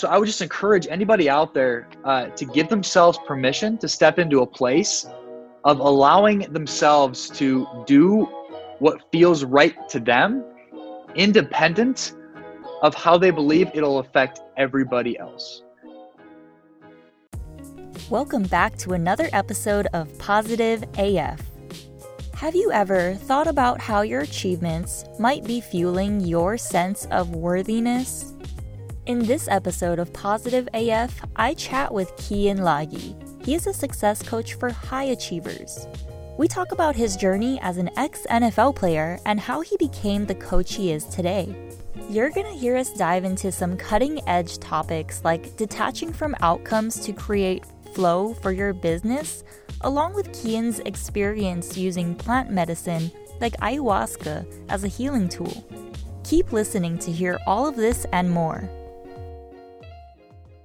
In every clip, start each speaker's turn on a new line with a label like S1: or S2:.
S1: So I would just encourage anybody out there uh, to give themselves permission to step into a place of allowing themselves to do what feels right to them, independent of how they believe it'll affect everybody else.
S2: Welcome back to another episode of Positive AF. Have you ever thought about how your achievements might be fueling your sense of worthiness? In this episode of Positive AF, I chat with Kian Lagi. He is a success coach for high achievers. We talk about his journey as an ex NFL player and how he became the coach he is today. You're going to hear us dive into some cutting edge topics like detaching from outcomes to create flow for your business, along with Kian's experience using plant medicine like ayahuasca as a healing tool. Keep listening to hear all of this and more.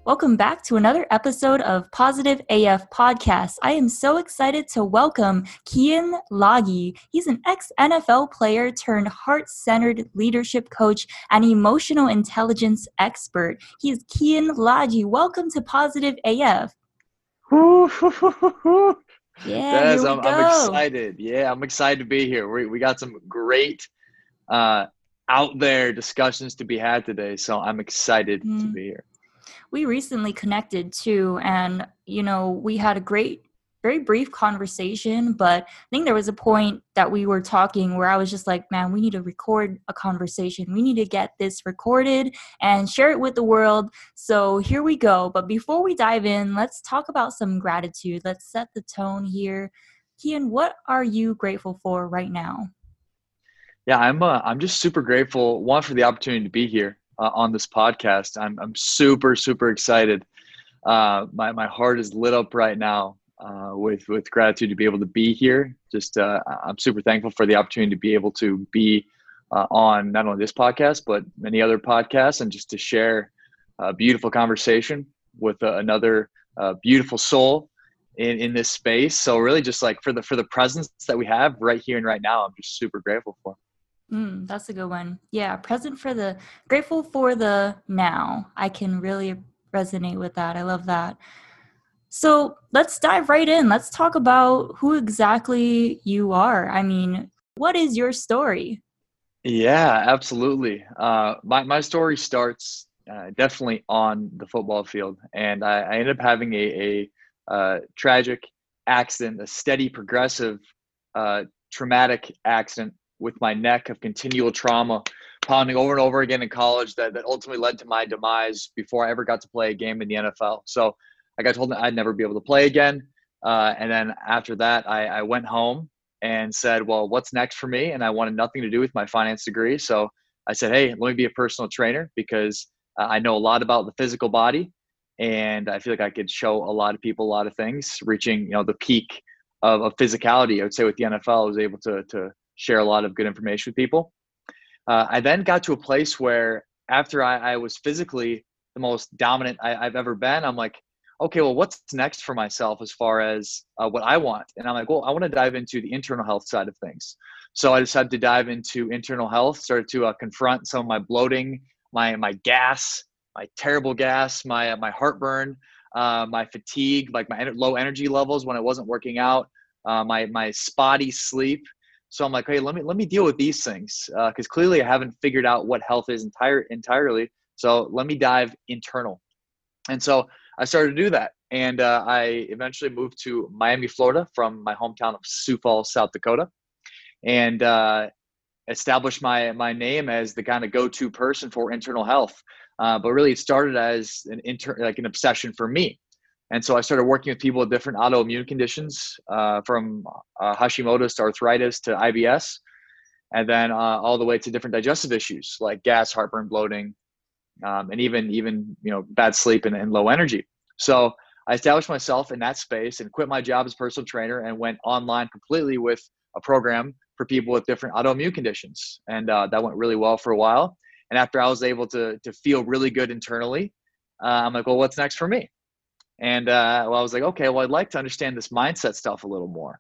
S2: Welcome back to another episode of Positive AF Podcast. I am so excited to welcome Kian Lagi. He's an ex NFL player turned heart centered leadership coach and emotional intelligence expert. He is Kian Lagi. Welcome to Positive AF.
S1: yeah,
S2: Des,
S1: I'm, I'm, excited. Yeah, I'm excited to be here. We, we got some great uh, out there discussions to be had today, so I'm excited mm. to be here
S2: we recently connected too and you know we had a great very brief conversation but i think there was a point that we were talking where i was just like man we need to record a conversation. We need to get this recorded and share it with the world. So here we go. But before we dive in let's talk about some gratitude. Let's set the tone here. Kian what are you grateful for right now?
S1: Yeah i'm uh, i'm just super grateful one for the opportunity to be here uh, on this podcast. I'm, I'm super, super excited. Uh, my, my heart is lit up right now uh, with, with gratitude to be able to be here. Just, uh, I'm super thankful for the opportunity to be able to be uh, on not only this podcast, but many other podcasts and just to share a beautiful conversation with uh, another beautiful soul in, in this space. So really just like for the, for the presence that we have right here and right now, I'm just super grateful for.
S2: Mm, that's a good one. Yeah, present for the grateful for the now. I can really resonate with that. I love that. So let's dive right in. Let's talk about who exactly you are. I mean, what is your story?
S1: Yeah, absolutely. Uh, my my story starts uh, definitely on the football field, and I, I ended up having a, a uh, tragic accident, a steady, progressive, uh, traumatic accident with my neck of continual trauma pounding over and over again in college that, that ultimately led to my demise before I ever got to play a game in the NFL. So I got told I'd never be able to play again. Uh, and then after that, I, I went home and said, well, what's next for me? And I wanted nothing to do with my finance degree. So I said, hey, let me be a personal trainer because uh, I know a lot about the physical body. And I feel like I could show a lot of people a lot of things, reaching, you know, the peak of, of physicality. I would say with the NFL, I was able to, to share a lot of good information with people. Uh, I then got to a place where after I, I was physically the most dominant I, have ever been, I'm like, okay, well, what's next for myself as far as uh, what I want? And I'm like, well, I want to dive into the internal health side of things. So I decided to dive into internal health, started to uh, confront some of my bloating, my my gas, my terrible gas, my my heartburn, uh, my fatigue, like my low energy levels when I wasn't working out, uh, my my spotty sleep, so I'm like, hey, let me let me deal with these things because uh, clearly I haven't figured out what health is entire entirely. So let me dive internal. And so I started to do that, and uh, I eventually moved to Miami, Florida, from my hometown of Sioux Falls, South Dakota, and uh, established my my name as the kind of go-to person for internal health. Uh, but really, it started as an inter like an obsession for me. And so I started working with people with different autoimmune conditions, uh, from uh, Hashimoto's to arthritis to IBS, and then uh, all the way to different digestive issues like gas, heartburn, bloating, um, and even even you know bad sleep and, and low energy. So I established myself in that space and quit my job as personal trainer and went online completely with a program for people with different autoimmune conditions, and uh, that went really well for a while. And after I was able to to feel really good internally, uh, I'm like, well, what's next for me? And uh, well, I was like, okay, well, I'd like to understand this mindset stuff a little more.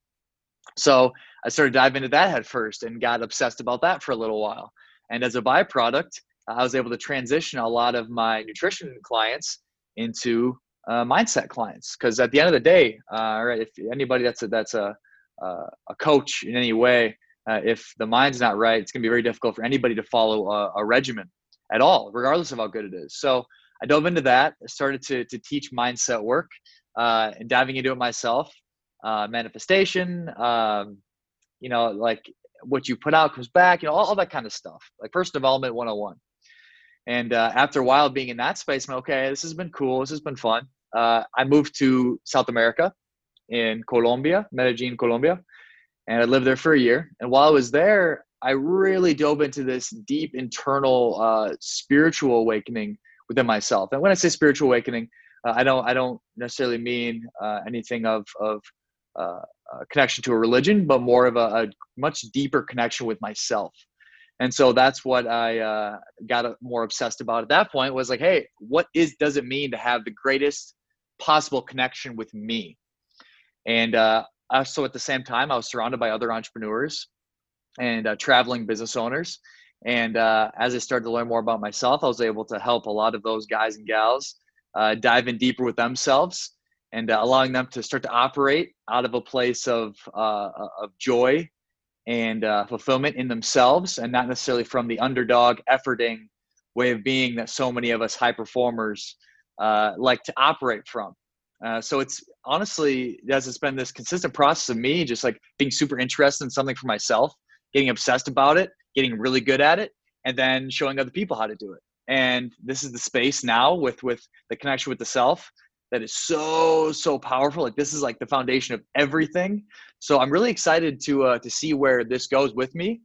S1: So I started diving into that head first and got obsessed about that for a little while. And as a byproduct, I was able to transition a lot of my nutrition clients into uh, mindset clients because at the end of the day, uh, right, if anybody that's a, that's a a coach in any way, uh, if the mind's not right, it's going to be very difficult for anybody to follow a, a, regimen at all, regardless of how good it is. So I dove into that. Started to to teach mindset work uh, and diving into it myself. Uh, manifestation, um, you know, like what you put out comes back, you know, all, all that kind of stuff, like personal development 101. And uh, after a while being in that space, I'm okay, this has been cool. This has been fun. Uh, I moved to South America in Colombia, Medellin, Colombia, and I lived there for a year. And while I was there, I really dove into this deep internal uh, spiritual awakening within myself. And when I say spiritual awakening, uh, I don't I don't necessarily mean uh, anything of of uh, connection to a religion, but more of a, a much deeper connection with myself. And so that's what i uh, got more obsessed about at that point was like hey what is does it mean to have the greatest possible connection with me? And uh, so at the same time i was surrounded by other entrepreneurs and uh, traveling business owners and uh, as i started to learn more about myself i was able to help a lot of those guys and gals uh, dive in deeper with themselves and uh, allowing them to start to operate out of a place of, of joy and uh, fulfillment in themselves and not necessarily from the underdog efforting way of being that so many of us high performers uh, like to operate from. Uh, so it's honestly as it's been this consistent process of me just like being super interested in something for myself getting obsessed about it getting really good at it and then showing other people how to do it. And this is the space now with with the connection with the self that is so so powerful. Like this is like the foundation of everything. So i'm really excited to uh, to see where this goes with me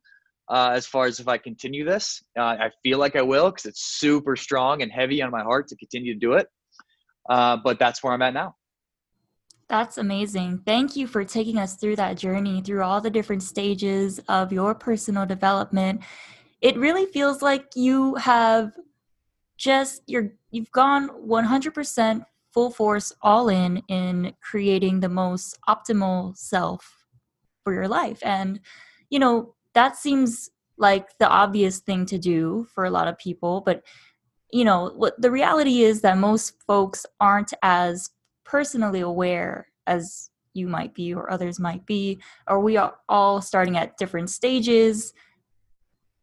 S1: uh, as far as if i continue this. Uh, i feel like i will because it's super strong and heavy on my heart to continue to do it. Uh, but that's where i'm at now
S2: that's amazing. Thank you for taking us through that journey, through all the different stages of your personal development. It really feels like you have just you're you've gone 100% full force all in in creating the most optimal self for your life and you know that seems like the obvious thing to do for a lot of people but you know what the reality is that most folks aren't as personally aware as you might be or others might be or we are all starting at different stages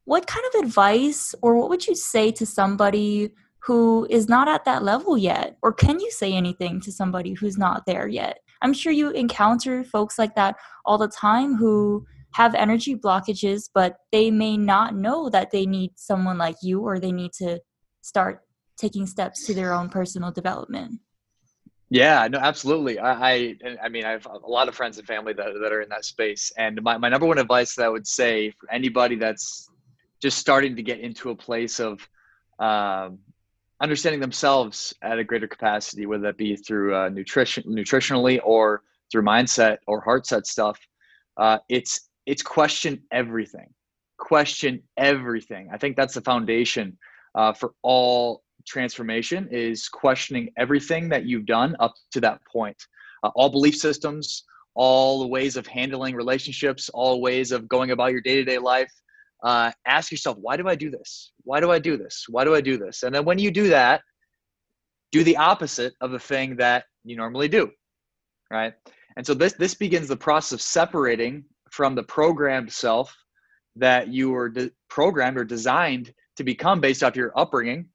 S2: what kind of advice or what would you say to somebody who is not at that level yet? Or can you say anything to somebody who's not there yet? I'm sure you encounter folks like that all the time who have energy blockages, but they may not know that they need someone like you or they need to start taking steps to their own personal development.
S1: Yeah, no, absolutely. I, I, I mean, I have a lot of friends and family that, that are in that space. And my, my number one advice that I would say for anybody that's just starting to get into a place of um, understanding themselves at a greater capacity, whether that be through uh, nutrition, nutritionally, or through mindset or heart set stuff. Uh, it's it's question everything, question everything. I think that's the foundation uh, for all transformation is questioning everything that you've done up to that point, uh, all belief systems, all the ways of handling relationships, all ways of going about your day to day life uh, ask yourself, why do I do this? Why do I do this? Why do I do this? And then when you do that, do the opposite of the thing that you normally do, right? And so this this begins the process of separating from the programmed self that you were de- programmed or designed to become based off your upbringing,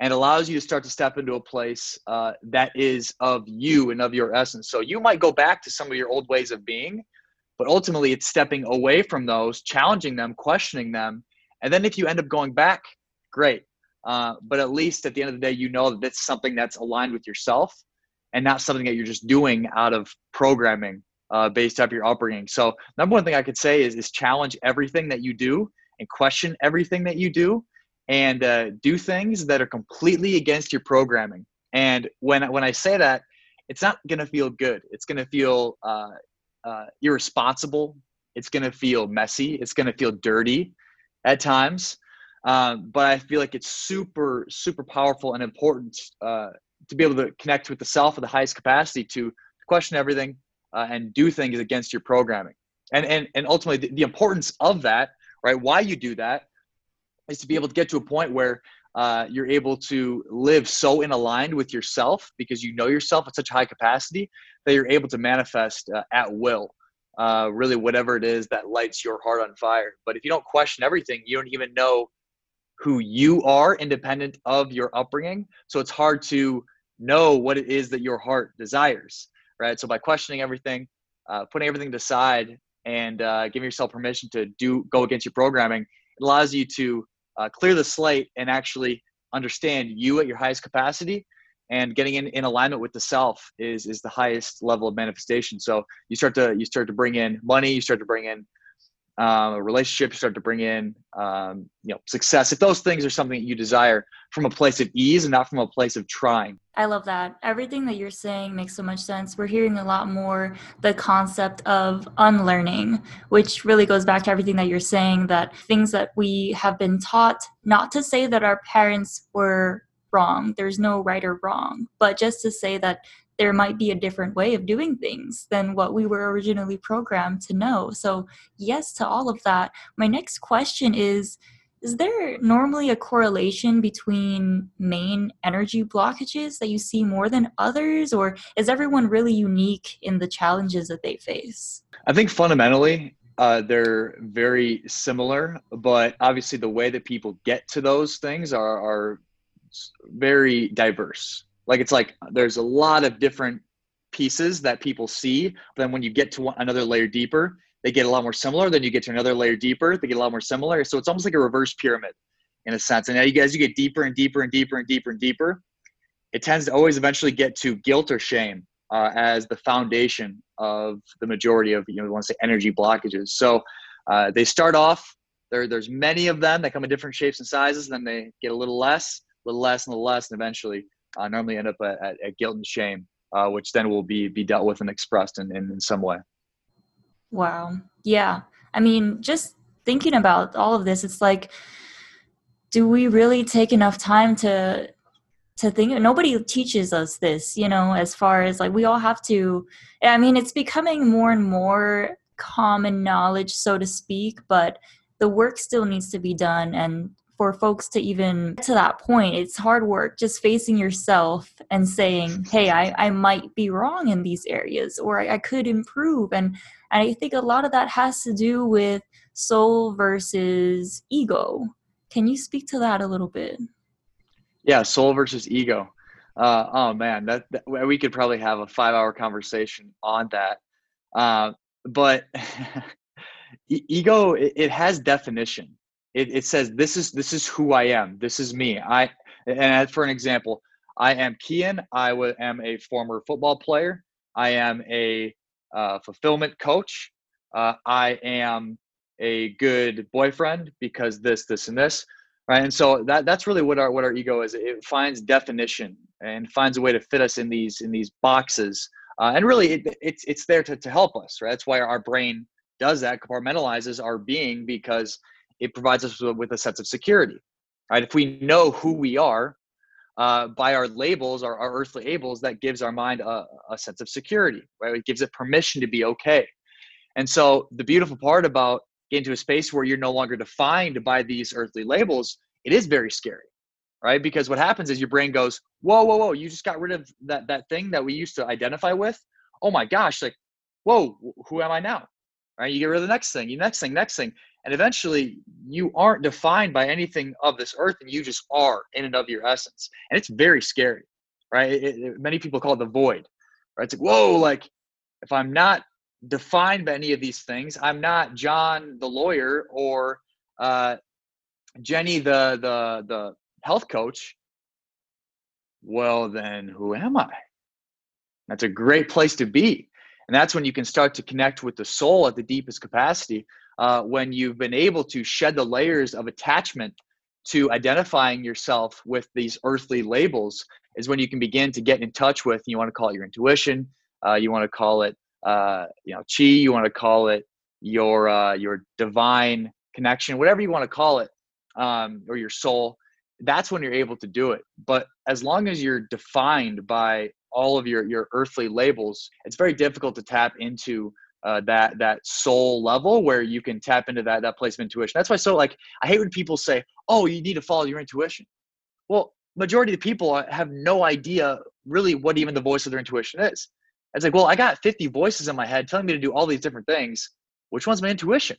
S1: and allows you to start to step into a place uh, that is of you and of your essence. So you might go back to some of your old ways of being, but ultimately, it's stepping away from those, challenging them, questioning them. And then if you end up going back, great. Uh, but at least at the end of the day, you know that it's something that's aligned with yourself and not something that you're just doing out of programming uh, based off your upbringing. So, number one thing I could say is, is challenge everything that you do and question everything that you do and uh, do things that are completely against your programming. And when, when I say that, it's not to feel good. It's to feel uh, uh, irresponsible. It's to feel messy. It's to feel dirty at times. Um, but I feel like it's super, super powerful and important uh, to be able to connect with the self at the highest capacity to question everything uh, and do things against your programming. And, and, and ultimately, the, the importance of that, right? Why you do that is to be able to get to a point where uh, you're able to live so in aligned with yourself because you know yourself at such high capacity that you're able to manifest uh, at will uh, really whatever it is that lights your heart on fire. But if you don't question everything you don't even know who you are independent of your upbringing. So it's hard to know what it is that your heart desires right? So by questioning everything uh, putting everything aside and uh, giving yourself permission to do go against your programming it allows you to uh, clear the slate and actually understand you at your highest capacity and getting in, in alignment with the self is is the highest level of manifestation. So you start to you start to bring in money you start to bring in um, a relationship, you start to bring in, um, you know, success. If those things are something that you desire from a place of ease and not from a place of trying.
S2: I love that. Everything that you're saying makes so much sense. We're hearing a lot more the concept of unlearning, which really goes back to everything that you're saying that things that we have been taught, not to say that our parents were wrong, there's no right or wrong, but just to say that there might be a different way of doing things than what we were originally programmed to know. So, yes to all of that. My next question is Is there normally a correlation between main energy blockages that you see more than others, or is everyone really unique in the challenges that they face?
S1: I think fundamentally, uh, they're very similar, but obviously the way that people get to those things are, are very diverse. Like it's like there's a lot of different pieces that people see. But then when you get to one, another layer deeper, they get a lot more similar. Then you get to another layer deeper, they get a lot more similar. So it's almost like a reverse pyramid in a sense. And now you guys, you get deeper and deeper and deeper and deeper and deeper. It tends to always eventually get to guilt or shame uh, as the foundation of the majority of, you know, we want to say energy blockages. So uh, they start off, there, there's many of them that come in different shapes and sizes. And then they get a little less, a little less, and a little less. And eventually uh, normally end up at, at, at, guilt and shame, uh, which then will be be dealt with and expressed in, in, in some way.
S2: Wow. Yeah. I mean, just thinking about all of this, it's like, do we really take enough time to to think nobody teaches us this you know as far as like we all have to i mean it's becoming more and more common knowledge so to speak but the work still needs to be done and for folks to even get to that point. It's hard work just facing yourself and saying hey i, I might be wrong in these areas or I, I could improve. And, and i think a lot of that has to do with soul versus ego. Can you speak to that a little bit?
S1: Yeah soul versus ego. Uh, oh man that, that, we could probably have a five hour conversation on that. Uh, but ego it, it has definition it, it says this is this is who I am. This is me. I and for an example, I am Kian. I am a former football player. I am a uh, fulfillment coach. Uh, I am a good boyfriend because this, this, and this, right? And so that that's really what our what our ego is. It finds definition and finds a way to fit us in these in these boxes. Uh, and really, it, it's it's there to to help us, right? That's why our brain does that, compartmentalizes our being because it provides us with a sense of security, right? If we know who we are uh, by our labels, our, our earthly labels, that gives our mind a, a sense of security, right? It gives it permission to be okay. And so the beautiful part about getting to a space where you're no longer defined by these earthly labels, it is very scary, right? Because what happens is your brain goes, whoa, whoa, whoa, you just got rid of that, that thing that we used to identify with. Oh my gosh, like, whoa, who am I now? Right? You get rid of the next thing, you next thing, next thing. And eventually you aren't defined by anything of this earth and you just are in and of your essence. And it's very scary right? It, it, many people call it the void right? It's like whoa like if i'm not defined by any of these things i'm not john the lawyer or uh, jenny the the the health coach well then who am i? That's a great place to be and that's when you can start to connect with the soul at the deepest capacity uh, when you've been able to shed the layers of attachment to identifying yourself with these earthly labels is when you can begin to get in touch with you want to call it your intuition uh, you want to call it uh, you know chi you want to call it your uh, your divine connection whatever you want to call it um, or your soul that's when you're able to do it. But as long as you're defined by all of your your earthly labels it's very difficult to tap into uh, that that soul level where you can tap into that that place of intuition. That's why so like I hate when people say, "Oh, you need to follow your intuition." Well, majority of the people have no idea really what even the voice of their intuition is. It's like, well, I got 50 voices in my head telling me to do all these different things. Which one's my intuition?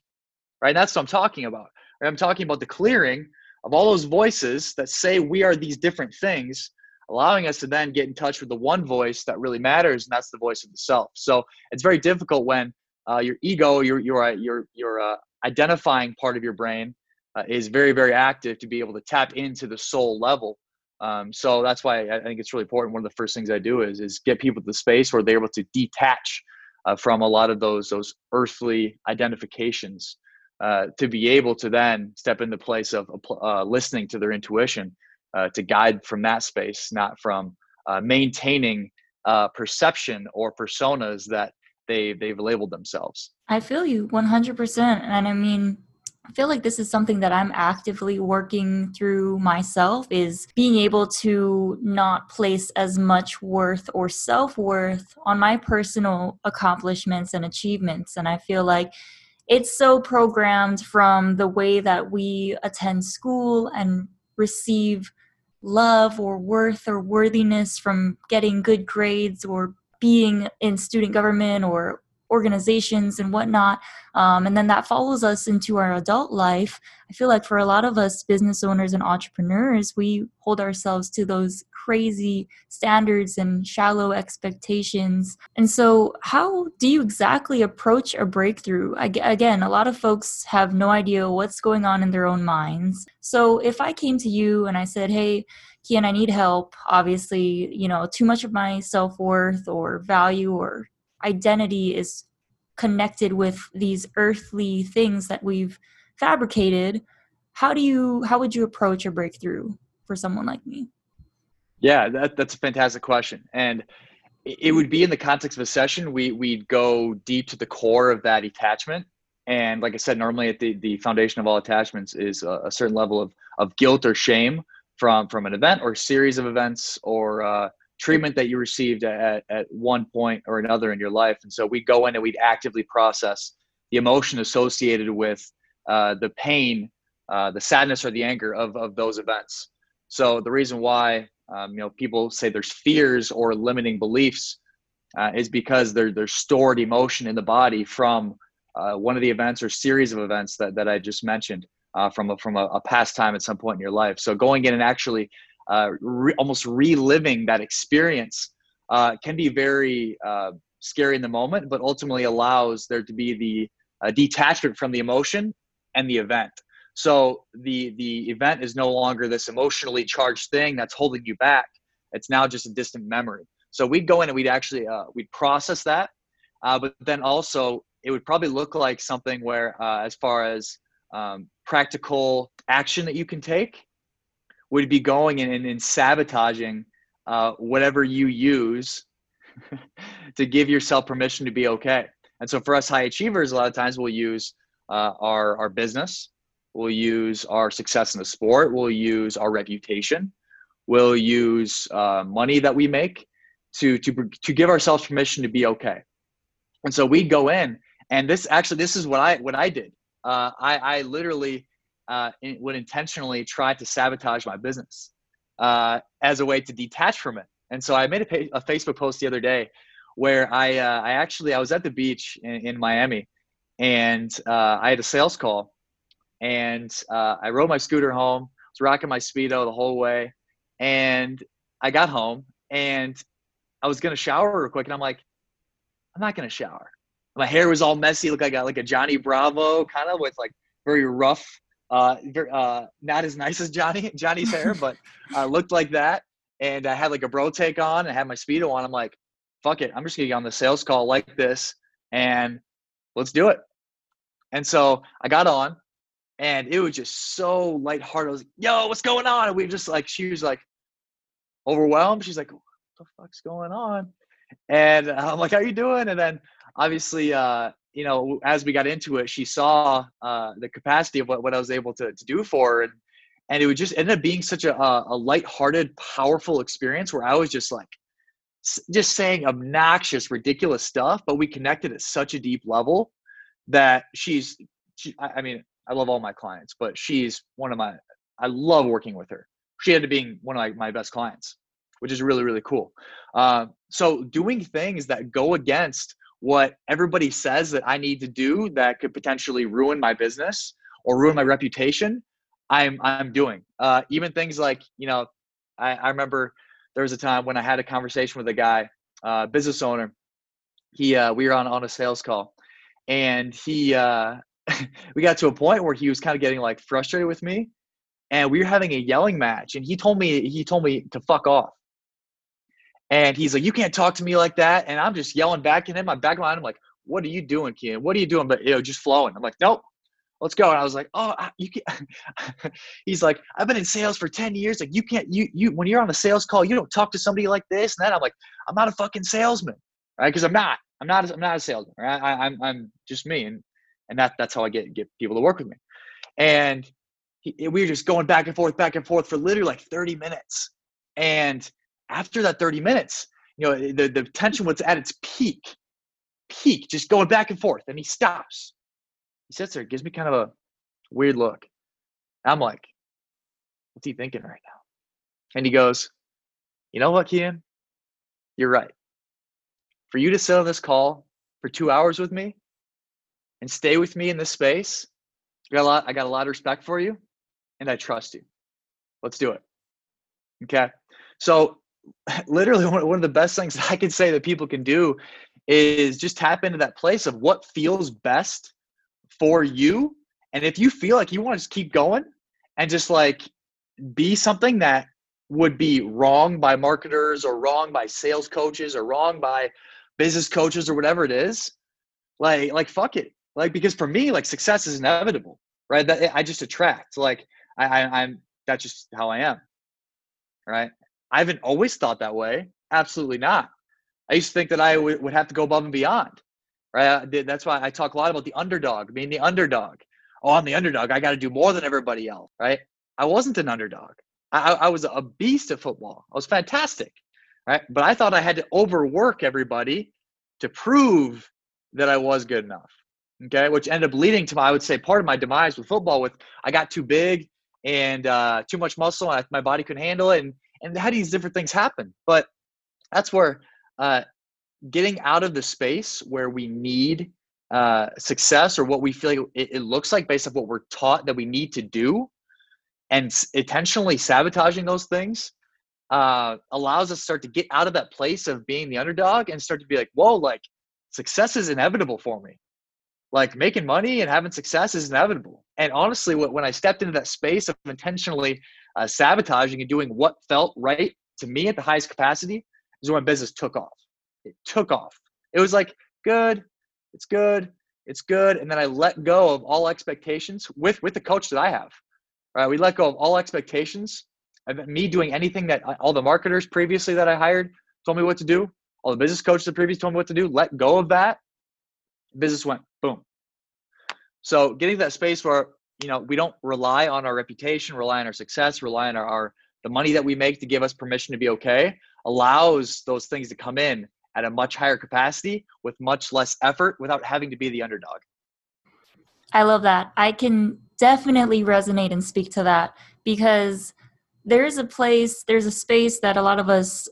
S1: Right? And that's what I'm talking about. I'm talking about the clearing of all those voices that say we are these different things allowing us to then get in touch with the one voice that really matters, and that's the voice of the self. So it's very difficult when uh, your ego, your your uh, your your uh, identifying part of your brain uh, is very very active to be able to tap into the soul level. Um, so that's why I think it's really important. One of the first things I do is is get people to the space where they're able to detach uh, from a lot of those those earthly identifications. Uh, to be able to then step in the place of listening to their intuition uh, to guide from that space, not from uh, maintaining uh, perception or personas that they they've labeled themselves.
S2: I feel you 100%, and I mean. I feel like this is something that I'm actively working through myself is being able to not place as much worth or self-worth on my personal accomplishments and achievements and I feel like it's so programmed from the way that we attend school and receive love or worth or worthiness from getting good grades or being in student government or organizations and whatnot. Um, and then that follows us into our adult life. I feel like for a lot of us business owners and entrepreneurs, we hold ourselves to those crazy standards and shallow expectations. And so, how do you exactly approach a breakthrough? Again, a lot of folks have no idea what's going on in their own minds. So, if I came to you and I said, Hey, Kian, I need help. Obviously, you know, too much of my self worth or value or identity is connected with these earthly things that we've fabricated how do you how would you approach a breakthrough for someone like me?
S1: Yeah that, that's a fantastic question. And it would be in the context of a session we we'd go deep to the core of that attachment. And like i said normally at the, the foundation of all attachments is a, a certain level of, of guilt or shame from from an event or series of events or uh, treatment that you received at, at one point or another in your life. And so we'd go in and we'd actively process the emotion associated with uh, the pain, uh, the sadness, or the anger of, of those events. So the reason why um, you know people say there's fears or limiting beliefs uh, is because there, there's stored emotion in the body from uh, one of the events or series of events that, that I just mentioned uh, from a, from a, a past time at some point in your life. So going in and actually uh, re- almost reliving that experience uh, can be very uh, scary in the moment, but ultimately allows there to be the uh, detachment from the emotion and the event. So the the event is no longer this emotionally charged thing that's holding you back. It's now just a distant memory. So we'd go in and we'd actually uh, we'd process that, uh, but then also it would probably look like something where, as far as um, practical action that you can take, would be going in and, and sabotaging uh, whatever you use to give yourself permission to be okay. And so for us high achievers, a lot of times we'll use uh, our, our business, we'll use our success in the sport, we'll use our reputation, we'll use uh, money that we make to, to, to give ourselves permission to be okay. And so we go in and this actually, this is what I, what I did. Uh, I, I literally uh, would intentionally try to sabotage my business uh, as a way to detach from it. And so I made a, a Facebook post the other day where I, uh, I actually I was at the beach in, in Miami, and uh, I had a sales call, and uh, I rode my scooter home. I was rocking my speedo the whole way, and I got home and I was gonna shower real quick, and I'm like, I'm not gonna shower. My hair was all messy, looked like a, like a Johnny Bravo kind of with like very rough uh, uh, not as nice as Johnny Johnny's hair, but uh, looked like that. And I had like a bro take on and had my speedo on. I'm like, fuck it, I'm just gonna get on the sales call like this and let's do it. And so I got on, and it was just so lighthearted. I was like, "Yo, what's going on?" And we just like, she was like overwhelmed. She's like, "What the fuck's going on?" And I'm like, "How you doing?" And then obviously, uh, you know, as we got into it, she saw uh, the capacity of what, what I was able to, to do for her. And, and it would just ended up being such a, a light-hearted, powerful experience where I was just like, just saying obnoxious, ridiculous stuff, but we connected at such a deep level that she's, she, I mean, I love all my clients, but she's one of my, I love working with her. She ended up being one of my, my best clients, which is really, really cool. Uh, so doing things that go against what everybody says that I need to do that could potentially ruin my business or ruin my reputation, I'm I'm doing. Uh, even things like you know, I, I remember there was a time when I had a conversation with a guy, uh, business owner. He uh, we were on on a sales call, and he uh, we got to a point where he was kind of getting like frustrated with me, and we were having a yelling match, and he told me he told me to fuck off. And he's like, "You can't talk to me like that." And I'm just yelling back at him. I'm back line. I'm like, "What are you doing, Kian? What are you doing?" But you know, just flowing. I'm like, "Nope, let's go." And I was like, "Oh, you can." he's like, "I've been in sales for ten years. Like, you can't. You you when you're on a sales call, you don't talk to somebody like this." And then I'm like, "I'm not a fucking salesman, right? Because I'm not. I'm not. I'm not a salesman. Right? I, I'm I'm just me, and and that that's how I get get people to work with me." And he, we were just going back and forth, back and forth for literally like 30 minutes, and after that 30 minutes, you know, the, the tension was at its peak, peak, just going back and forth. And he stops. He sits there, gives me kind of a weird look. I'm like, what's he thinking right now? And he goes, you know what, Kian? You're right. For you to sit on this call for two hours with me and stay with me in this space, I got a lot, I got a lot of respect for you and I trust you. Let's do it. Okay. So literally one of the best things I can say that people can do is just tap into that place of what feels best for you. And if you feel like you want to just keep going and just like be something that would be wrong by marketers or wrong by sales coaches or wrong by business coaches or whatever it is, like like fuck it. Like because for me, like success is inevitable, right? That I just attract. Like I, I I'm that's just how I am. Right. I haven't always thought that way. Absolutely not. I used to think that I w- would have to go above and beyond. Right. That's why I talk a lot about the underdog, being the underdog. Oh, I'm the underdog. I got to do more than everybody else. Right. I wasn't an underdog. I, I was a beast at football. I was fantastic. Right. But I thought I had to overwork everybody to prove that I was good enough. Okay. Which ended up leading to my, I would say, part of my demise with football. With I got too big and uh, too much muscle, and I, my body couldn't handle it, and and how do these different things happen. But that's where uh, getting out of the space where we need uh, success or what we feel it, it, looks like based on what we're taught that we need to do and intentionally sabotaging those things uh, allows us to start to get out of that place of being the underdog and start to be like, whoa, like success is inevitable for me. Like making money and having success is inevitable. And honestly, when I stepped into that space of intentionally uh, sabotaging and doing what felt right to me at the highest capacity is when business took off. It took off. It was like, good, it's good, it's good. And then I let go of all expectations with, with the coach that I have. Right? We let go of all expectations of me doing anything that all the marketers previously that I hired told me what to do. All the business coaches that previously told me what to do. Let go of that. Business went boom. So getting that space where you know we don't rely on our reputation rely on our success rely on our, our the money that we make to give us permission to be okay allows those things to come in at a much higher capacity with much less effort without having to be the underdog.
S2: I love that. I can definitely resonate and speak to that because there's a place there's a space that a lot of us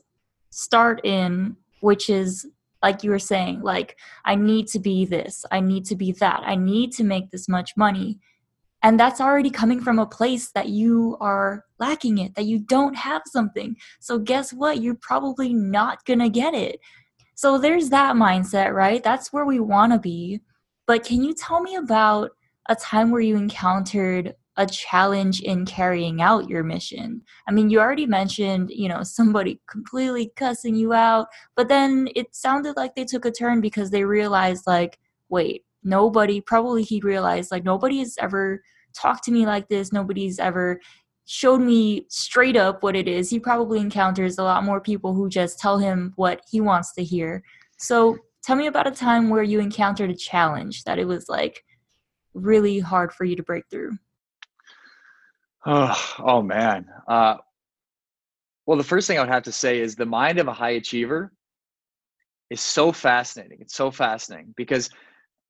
S2: start in which is like you were saying like i need to be this. I need to be that. I need to make this much money and that's already coming from a place that you are lacking it, that you don't have something. So, guess what? You're probably not going to get it. So, there's that mindset, right? That's where we want to be. But can you tell me about a time where you encountered a challenge in carrying out your mission? I mean, you already mentioned, you know, somebody completely cussing you out, but then it sounded like they took a turn because they realized, like, wait, nobody probably he realized like nobody has ever talked to me like this nobody's ever showed me straight up what it is. He probably encounters a lot more people who just tell him what he wants to hear. So tell me about a time where you encountered a challenge that it was like really hard for you to break through.
S1: Oh, oh man. Uh, well the first thing i would have to say is the mind of a high achiever is so fascinating. It's so fascinating because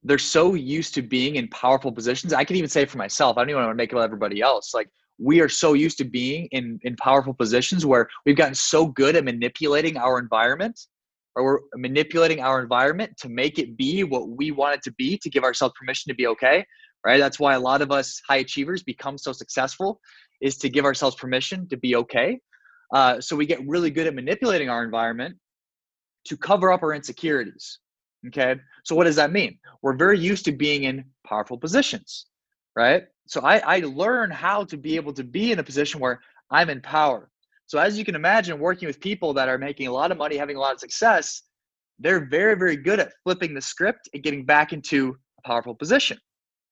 S1: they're so used to being in powerful positions. I can even say for myself, I don't even want to make it about everybody else. Like we are so used to being in, in powerful positions where we've gotten so good at manipulating our environment or we're manipulating our environment to make it be what we want it to be to give ourselves permission to be okay right that's why a lot of us high achievers become so successful is to give ourselves permission to be okay uh, so we get really good at manipulating our environment to cover up our insecurities okay so what does that mean we're very used to being in powerful positions right so I, I learn how to be able to be in a position where i'm in power so as you can imagine, working with people that are making a lot of money, having a lot of success, they're very, very good at flipping the script and getting back into a powerful position.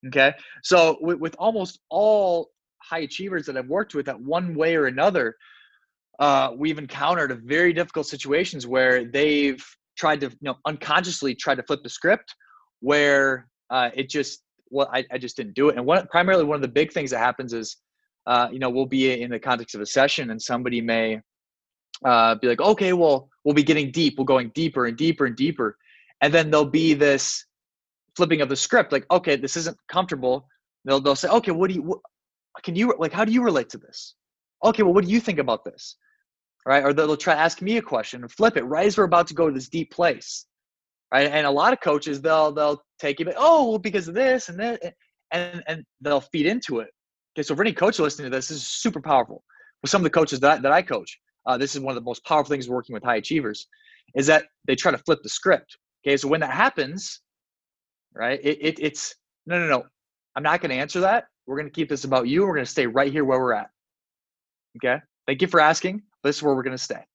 S1: Okay. So with, with almost all high achievers that I've worked with that one way or another, uh, we've encountered very difficult situations where they've tried to, you know, unconsciously tried to flip the script where uh, it just, well, I, I just didn't do it. And one, primarily one of the big things that happens is uh, you know, we'll be in the context of a session and somebody may uh, be like, okay, well, we'll be getting deep. We're going deeper and deeper and deeper. And then there'll be this flipping of the script, like, okay, this isn't comfortable. They'll, they'll say, okay, what do you, what, can you, like, how do you relate to this? Okay, well, what do you think about this? Right. Or they'll try to ask me a question and flip it right as we're about to go to this deep place. Right. And a lot of coaches, they'll, they'll take you, oh, well, because of this and that, and, and they'll feed into it. Okay, so for any coach listening to this, this is super powerful. With some of the coaches that, that I coach, uh, this is one of the most powerful things working with high achievers, is that they try to flip the script. Okay, so when that happens, right, it, it it's no, no, no, I'm not going to answer that. We're going to keep this about you. We're going to stay right here where we're at. Okay, thank you for asking. This is where we're going to stay.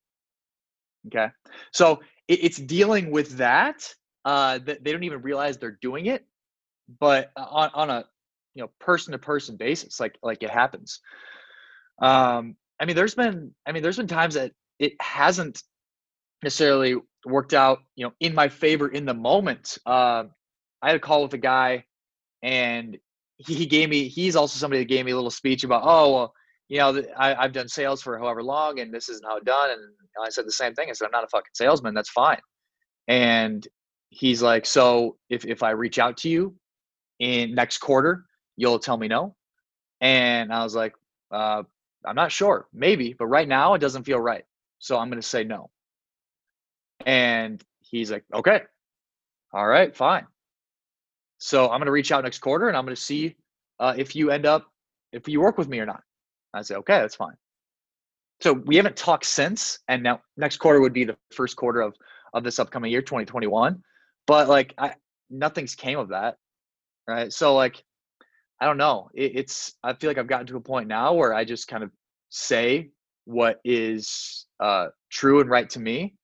S1: Okay, so it, it's dealing with that. Uh, that they don't even realize they're doing it, but on, on a you know person to person basis like like it happens um i mean there's been i mean there's been times that it hasn't necessarily worked out you know in my favor in the moment uh, i had a call with a guy and he, he gave me he's also somebody that gave me a little speech about oh well you know I, i've done sales for however long and this isn't how it's done and i said the same thing i said i'm not a fucking salesman that's fine and he's like so if, if i reach out to you in next quarter you'll tell me no. And I was like, uh, I'm not sure, maybe, but right now it doesn't feel right. So I'm going to say no. And he's like, okay, all right, fine. So I'm going to reach out next quarter and I'm going to see uh, if you end up, if you work with me or not. I say, okay, that's fine. So we haven't talked since. And now next quarter would be the first quarter of, of this upcoming year, 2021. But like, I, nothing's came of that. Right. So like, I don't know. It, it's I feel like I've gotten to a point now where I just kind of say what is uh, true and right to me,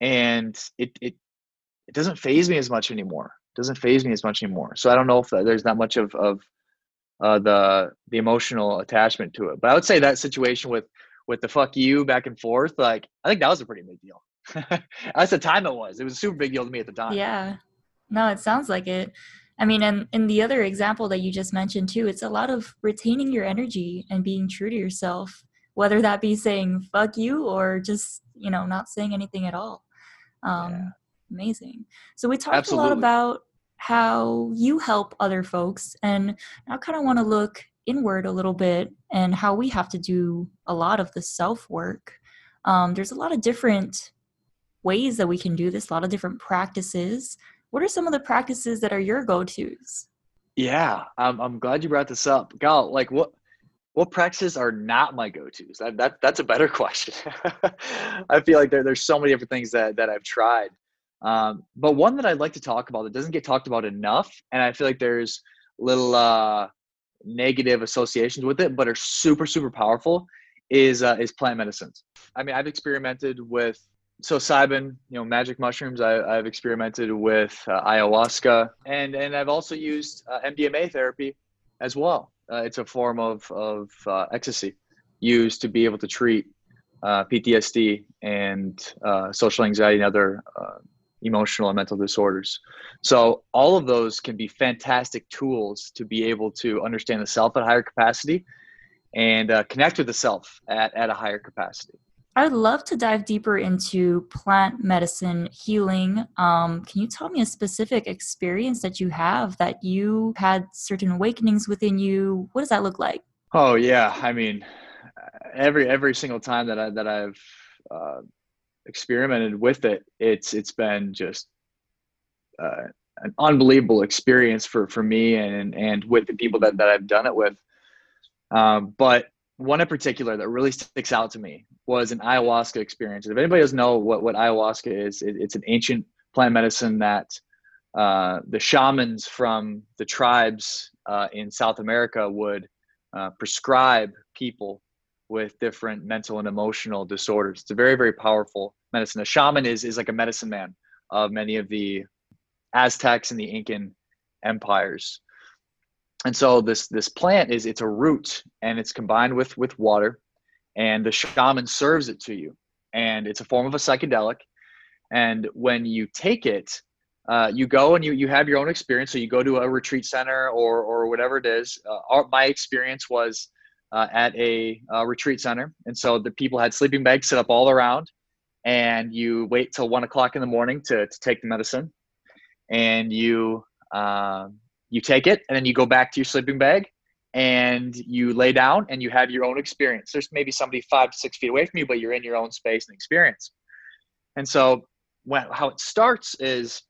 S1: and it it it doesn't faze me as much anymore. It doesn't faze me as much anymore. So I don't know if there's that much of of uh, the the emotional attachment to it. But I would say that situation with with the fuck you back and forth, like I think that was a pretty big deal. That's the time it was. It was a super big deal to me at the time.
S2: Yeah. No, it sounds like it. I mean, and in the other example that you just mentioned too, it's a lot of retaining your energy and being true to yourself, whether that be saying fuck you or just, you know, not saying anything at all. Um, yeah. Amazing. So we talked Absolutely. a lot about how you help other folks, and I kind of want to look inward a little bit and how we have to do a lot of the self work. Um, there's a lot of different ways that we can do this, a lot of different practices. What are some of the practices that are your go-tos?
S1: Yeah, I'm, I'm glad you brought this up. Gal, like what what practices are not my go-tos? That, that that's a better question. I feel like there, there's so many different things that, that I've tried. Um, but one that I'd like to talk about that doesn't get talked about enough, and I feel like there's little uh, negative associations with it, but are super super powerful, is uh, is plant medicines. I mean, I've experimented with psilocybin, you know, magic mushrooms. I, have experimented with uh, ayahuasca, and and I've also used uh, MDMA therapy as well. Uh, it's a form of of uh, ecstasy used to be able to treat PTSD and social anxiety and other emotional and mental disorders. So all of those can be fantastic tools to be able to understand the self at a higher capacity and connect with the self at, at a higher capacity.
S2: I'd love to dive deeper into plant medicine healing. Um, can you tell me a specific experience that you have that you had certain awakenings within you? What does that look like?
S1: Oh yeah, I mean, every every single time that I that I've uh, experimented with it, it's it's been just uh, an unbelievable experience for for me and and with the people that that I've done it with. Um, but one in particular that really sticks out to me was an ayahuasca experience. If anybody doesn't know what, what ayahuasca is, it, it's an ancient plant medicine that uh, the shamans from the tribes uh, in South America would uh, prescribe people with different mental and emotional disorders. It's a very, very powerful medicine. A shaman is, is like a medicine man of many of the Aztecs and the Incan empires. And so this this plant is it's a root and it's combined with with water and the shaman serves it to you. And it's a form of a psychedelic. And when you take it uh, you go and you you have your own experience. So you go to a retreat center or or whatever it is. Uh, our, my experience was uh, at a, a, retreat center and so the people had sleeping bags set up all around and you wait till one o'clock in the morning to, to take the medicine and you um, you take it and then you go back to your sleeping bag and you lay down and you have your own experience. There's maybe somebody five to six feet away from you, but you're in your own space and experience. And so, when, how it starts is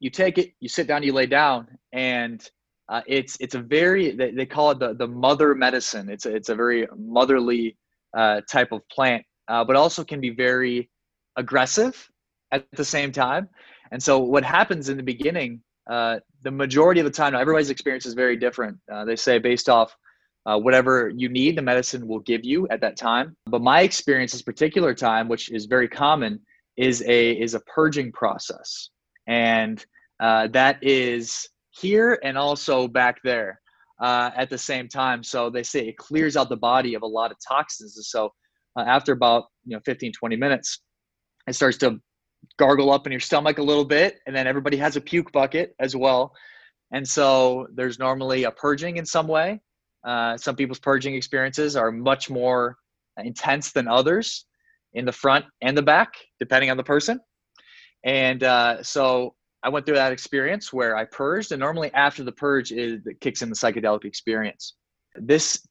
S1: you take it, you sit down, you lay down, and uh, it's it's a very they, they, call it the the mother medicine. It's a, it's a very motherly uh, type of plant, uh, but also can be very aggressive at the same time. And so, what happens in the beginning uh, the majority of the time, everybody's experience is very different. Uh, they say based off uh, whatever you need, the medicine will give you at that time. But my experience, this particular time, which is very common, is a is a purging process, and that is here and also back there uh, at the same time. So they say it clears out the body of a lot of toxins. So after about you know 15, 20 minutes, it starts to gargle up in your stomach a little bit, and then everybody has a puke bucket as well. And so there's normally a purging in some way. Uh, some people's purging experiences are much more intense than others in the front and the back, depending on the person. And uh, so I went through that experience where I purged, and normally after the purge, is, it kicks in the psychedelic experience. This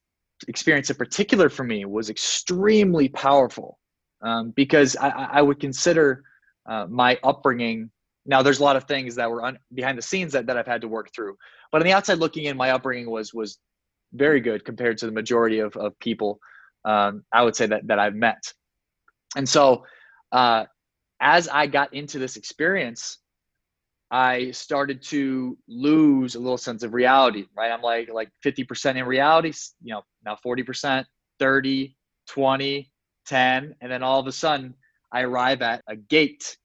S1: experience in particular for me was extremely powerful um, because I, I would consider uh, my upbringing now there's a lot of things that were un- behind the scenes that, that i've had to work through but on the outside looking in my upbringing was was very good compared to the majority of, of people um, i would say that, that i've met and so uh, as i got into this experience i started to lose a little sense of reality right i'm like like 50% in reality you know now 40% 30 20 10 and then all of a sudden I arrive at a gate.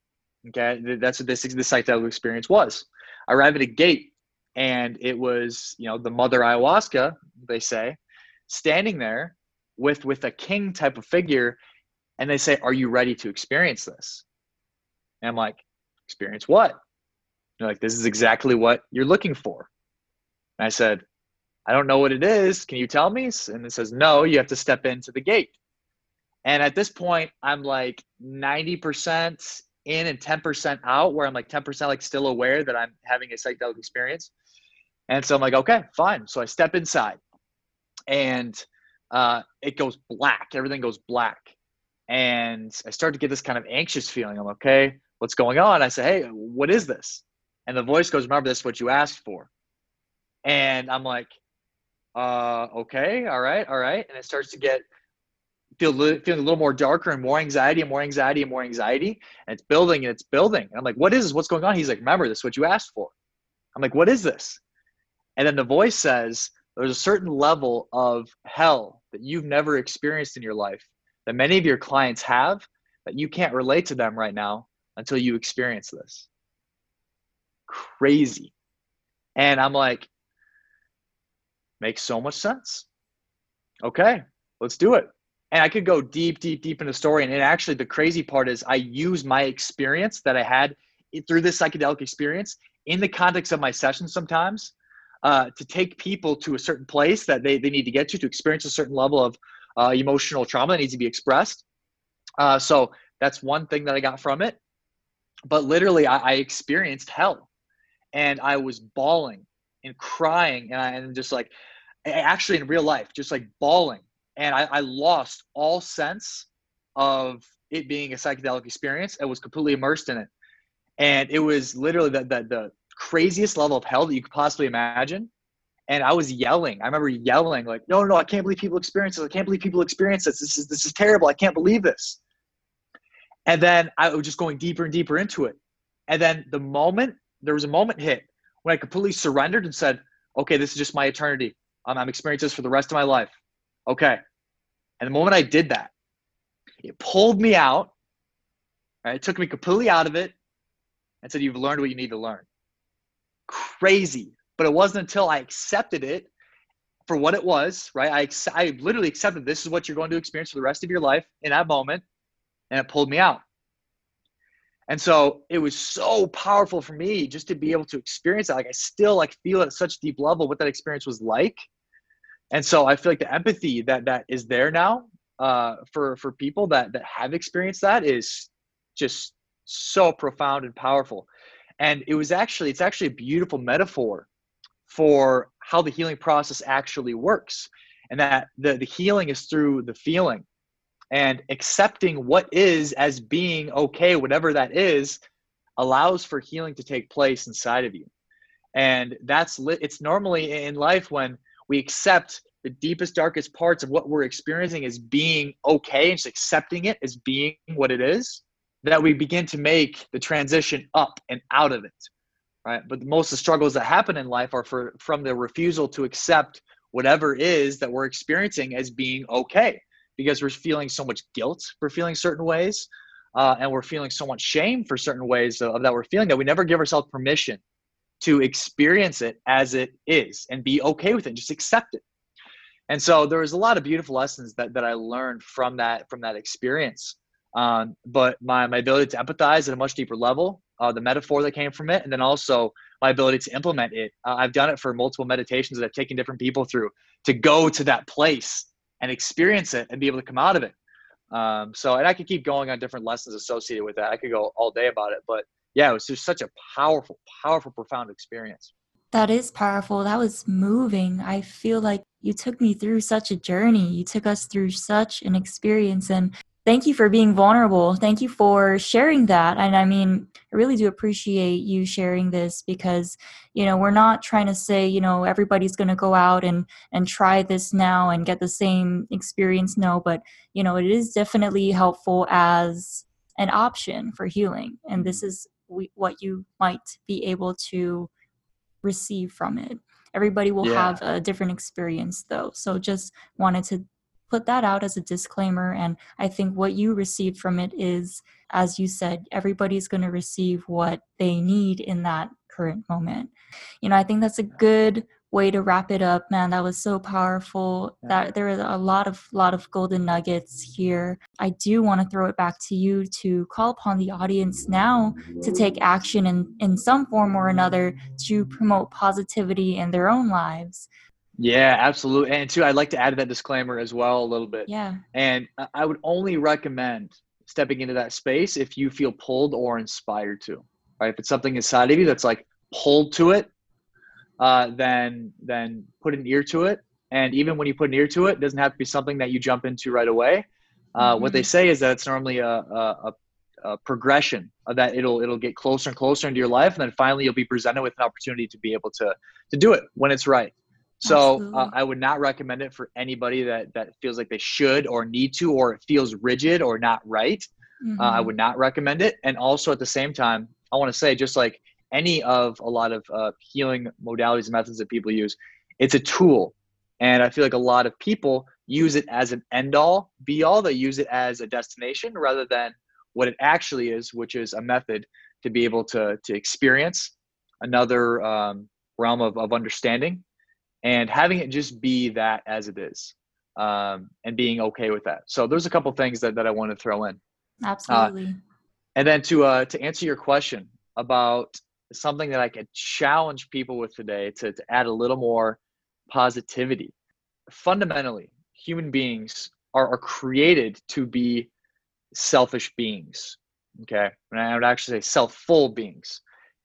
S1: Okay, that's what this this psychedelic experience was. I arrive at a gate, and it was you know the mother ayahuasca they say, standing there with with a king type of figure, and they say, "Are you ready to experience this?" And I'm like, "Experience what?" They're like, "This is exactly what you're looking for." And I said, "I don't know what it is. Can you tell me?" And it says, "No, you have to step into the gate." And at this point, I'm like 90% in and 10% out, where I'm like 10% like still aware that I'm having a psychedelic experience. And so I'm like, okay, fine. So I step inside and uh, it goes black. Everything goes black. And I start to get this kind of anxious feeling. I'm like, okay, what's going on? I say, hey, what is this? And the voice goes, remember, this is what you asked for. And I'm like, uh, okay, all right, all right. And it starts to get feel feeling a little more darker and more anxiety and more anxiety and more anxiety. And it's building and it's building. And i'm like what is this? What's going on? He's like remember this is what you asked for. I'm like what is this? And then the voice says there's a certain level of hell that you've never experienced in your life that many of your clients have that you can't relate to them right now until you experience this crazy and i'm like makes so much sense okay let's do it and I could go deep, deep, deep into the story. And actually, the crazy part is I use my experience that I had through this psychedelic experience in the context of my sessions sometimes uh, to take people to a certain place that they, they need to get to to experience a certain level of uh, emotional trauma that needs to be expressed. Uh, so that's one thing that I got from it. But literally, I, I experienced hell, and I was bawling and crying, and I and just like actually in real life, just like bawling, and I, I lost all sense of it being a psychedelic experience. I was completely immersed in it, and it was literally the the, the craziest level of hell that you could possibly imagine and I was yelling. I remember yelling like, "No, no, no! I can't believe people experience this. I can't believe people experience this. This is this is terrible. I can't believe this." And then I was just going deeper and deeper into it. And then the moment there was a moment hit when I completely surrendered and said, "Okay, this is just my eternity. I'm experiencing this for the rest of my life." Okay. And the moment I did that, it pulled me out. Right? It took me completely out of it and said, "You've learned what you need to learn." Crazy but it wasn't until I accepted it for what it was, right? I, I literally accepted this is what you're going to experience for the rest of your life in that moment. And it pulled me out. And so it was so powerful for me just to be able to experience that. Like I still like feel at such deep level what that experience was like. And so I feel like the empathy that that is there now uh, for for people that that have experienced that is just so profound and powerful. And it was actually it's actually a beautiful metaphor for how the healing process actually works and that the, the healing is through the feeling and accepting what is as being okay whatever that is allows for healing to take place inside of you and that's it's normally in life when we accept the deepest darkest parts of what we're experiencing as being okay and just accepting it as being what it is that we begin to make the transition up and out of it right? But most of the struggles that happen in life are for from the refusal to accept whatever is that we're experiencing as being okay because we're feeling so much guilt for feeling certain ways uh, and we're feeling so much shame for certain ways of, of that we're feeling that we never give ourselves permission to experience it as it is and be okay with it just accept it and so there was a lot of beautiful lessons that, that i learned from that from that experience um, but my, my ability to empathize at a much deeper level uh, the metaphor that came from it, and then also my ability to implement it. Uh, I've done it for multiple meditations that I've taken different people through to go to that place and experience it and be able to come out of it. Um, so, and I could keep going on different lessons associated with that. I could go all day about it, but yeah, it was just such a powerful, powerful, profound experience.
S2: That is powerful. That was moving. I feel like you took me through such a journey. You took us through such an experience. And thank you for being vulnerable. Thank you for sharing that. And I mean, I really do appreciate you sharing this because, you know, we're not trying to say, you know, everybody's going to go out and and try this now and get the same experience. No, but you know, it is definitely helpful as an option for healing, and this is what you might be able to receive from it. Everybody will yeah. have a different experience, though. So just wanted to put that out as a disclaimer. And I think what you received from it is, as you said, everybody's going to receive what they need in that current moment. You know, I think that's a good way to wrap it up man that was so powerful that there are a lot of lot of golden nuggets here i do want to throw it back to you to call upon the audience now to take action in in some form or another to promote positivity in their own lives
S1: yeah, absolutely. And two, I'd like to add that disclaimer as well a little bit.
S2: Yeah.
S1: And I would only recommend stepping into that space if you feel pulled or inspired to. Right? If it's something inside of you that's like pulled to it, uh, then then put an ear to it. And even when you put an ear to it, it doesn't have to be something that you jump into right away. Uh, mm-hmm. What they mm-hmm. say is that it's normally a, a, a progression of that it'll it'll get closer and closer into your life, and then finally you'll be presented with an opportunity to be able to to do it when it's right. So uh, I would not recommend it for anybody that that feels like they should or need to, or it feels rigid or not right. Mm-hmm. Uh, I mm-hmm. would not recommend it. And also at the same time, I want to say just like any of a lot of uh, healing modalities and methods that people use, it's a tool. And I feel like a lot of people use it as an end all, be all. They use it as a destination rather than what it actually is, which is a method to be able to to experience another um, realm of, of understanding and having it just be that as it is um, and being okay with that so there's a couple things that, that i want to throw in
S2: absolutely uh,
S1: and then to uh, to answer your question about something that i could challenge people with today to, to add a little more positivity fundamentally human beings are, are created to be selfish beings. Okay. And I would actually say self full beings.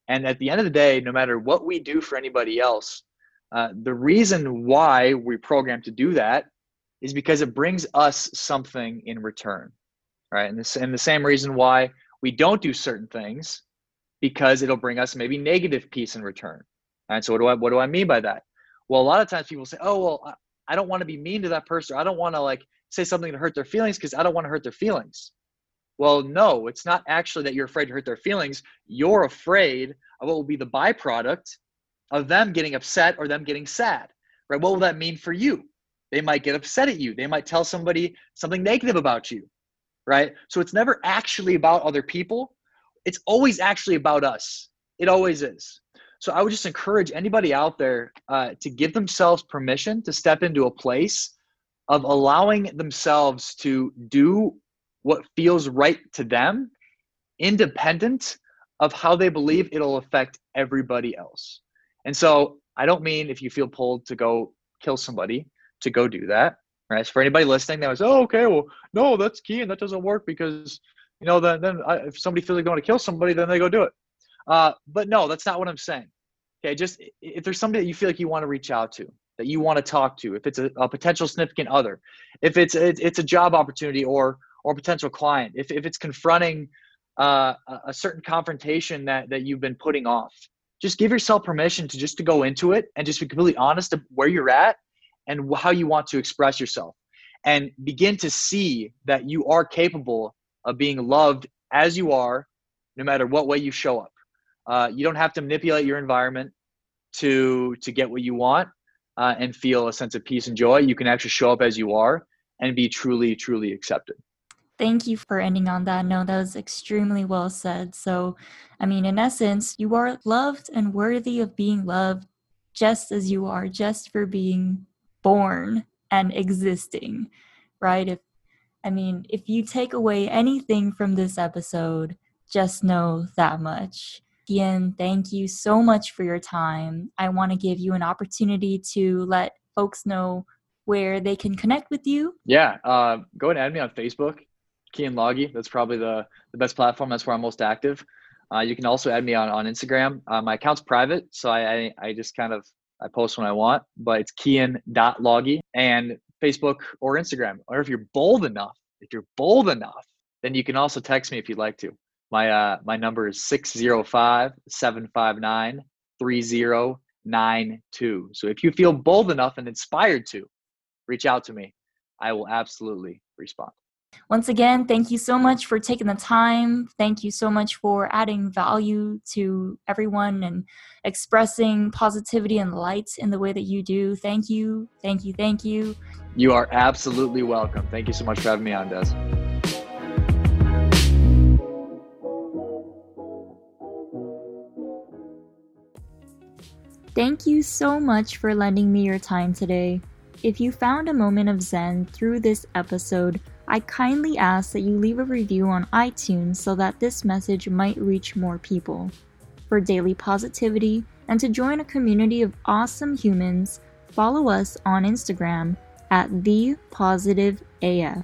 S1: And at the end of the day, no matter what we do for anybody else, uh, the reason why we program to do that is because it brings us something in return, right? And, this, and the same reason why we don't do certain things because it'll bring us maybe negative peace in return. And so what do I what do I mean by that? Well, a lot of times people say, "Oh, well, I don't want to be mean to that person. I don't want to like say something to hurt their feelings because I don't want to hurt their feelings." Well, no, it's not actually that you're afraid to hurt their feelings. You're afraid of what will be the byproduct of them getting upset or them getting sad. Right? What will that mean for you? They might get upset at you. They might tell somebody something negative about you. Right? So it's never actually about other people. It's always actually about us. It always is. So I would just encourage anybody out there uh, to give themselves permission to step into a place of allowing themselves to do what feels right to them, independent of how they believe it'll affect everybody else. And so I don't mean if you feel pulled to go kill somebody to go do that. Right. So for anybody listening that was, oh, okay, well, no, that's key and that doesn't work because, you know, then, then I, if somebody feels like going to kill somebody, then they go do it. Uh, but no, that's not what I'm saying. Okay, just if there's somebody that you feel like you want to reach out to, that you want to talk to, if it's a, a potential significant other, if it's it's a job opportunity or or potential client, if if it's confronting uh, a certain confrontation that that you've been putting off, just give yourself permission to just to go into it and just be completely honest of where you're at and how you want to express yourself, and begin to see that you are capable of being loved as you are, no matter what way you show up. Uh, you don't have to manipulate your environment to to get what you want uh, and feel a sense of peace and joy. You can actually show up as you are and be truly, truly accepted.
S2: Thank you for ending on that note. That was extremely well said. So, I mean, in essence, you are loved and worthy of being loved just as you are, just for being born and existing, right? If I mean, if you take away anything from this episode, just know that much. Ian, thank you so much for your time. I want to give you an opportunity to let folks know where they can connect with you.
S1: Yeah, uh, go and add me on Facebook, Kian Loggy. That's probably the, the best platform. That's where I'm most active. Uh, you can also add me on, on Instagram. Uh, my account's private, so I, I, I, just kind of I post when I want, but it's Kian.loggy and Facebook or Instagram. Or if you're bold enough, if you're bold enough, then you can also text me if you'd like to. My uh my number is 605-759-3092. So if you feel bold enough and inspired to, reach out to me. I will absolutely respond.
S2: Once again, thank you so much for taking the time. Thank you so much for adding value to everyone and expressing positivity and light in the way that you do. Thank you. Thank you. Thank you.
S1: You are absolutely welcome. Thank you so much for having me on, Des.
S2: Thank you so much for lending me your time today. If you found a moment of Zen through this episode, I kindly ask that you leave a review on iTunes so that this message might reach more people. For daily positivity and to join a community of awesome humans, follow us on Instagram at the positive AF.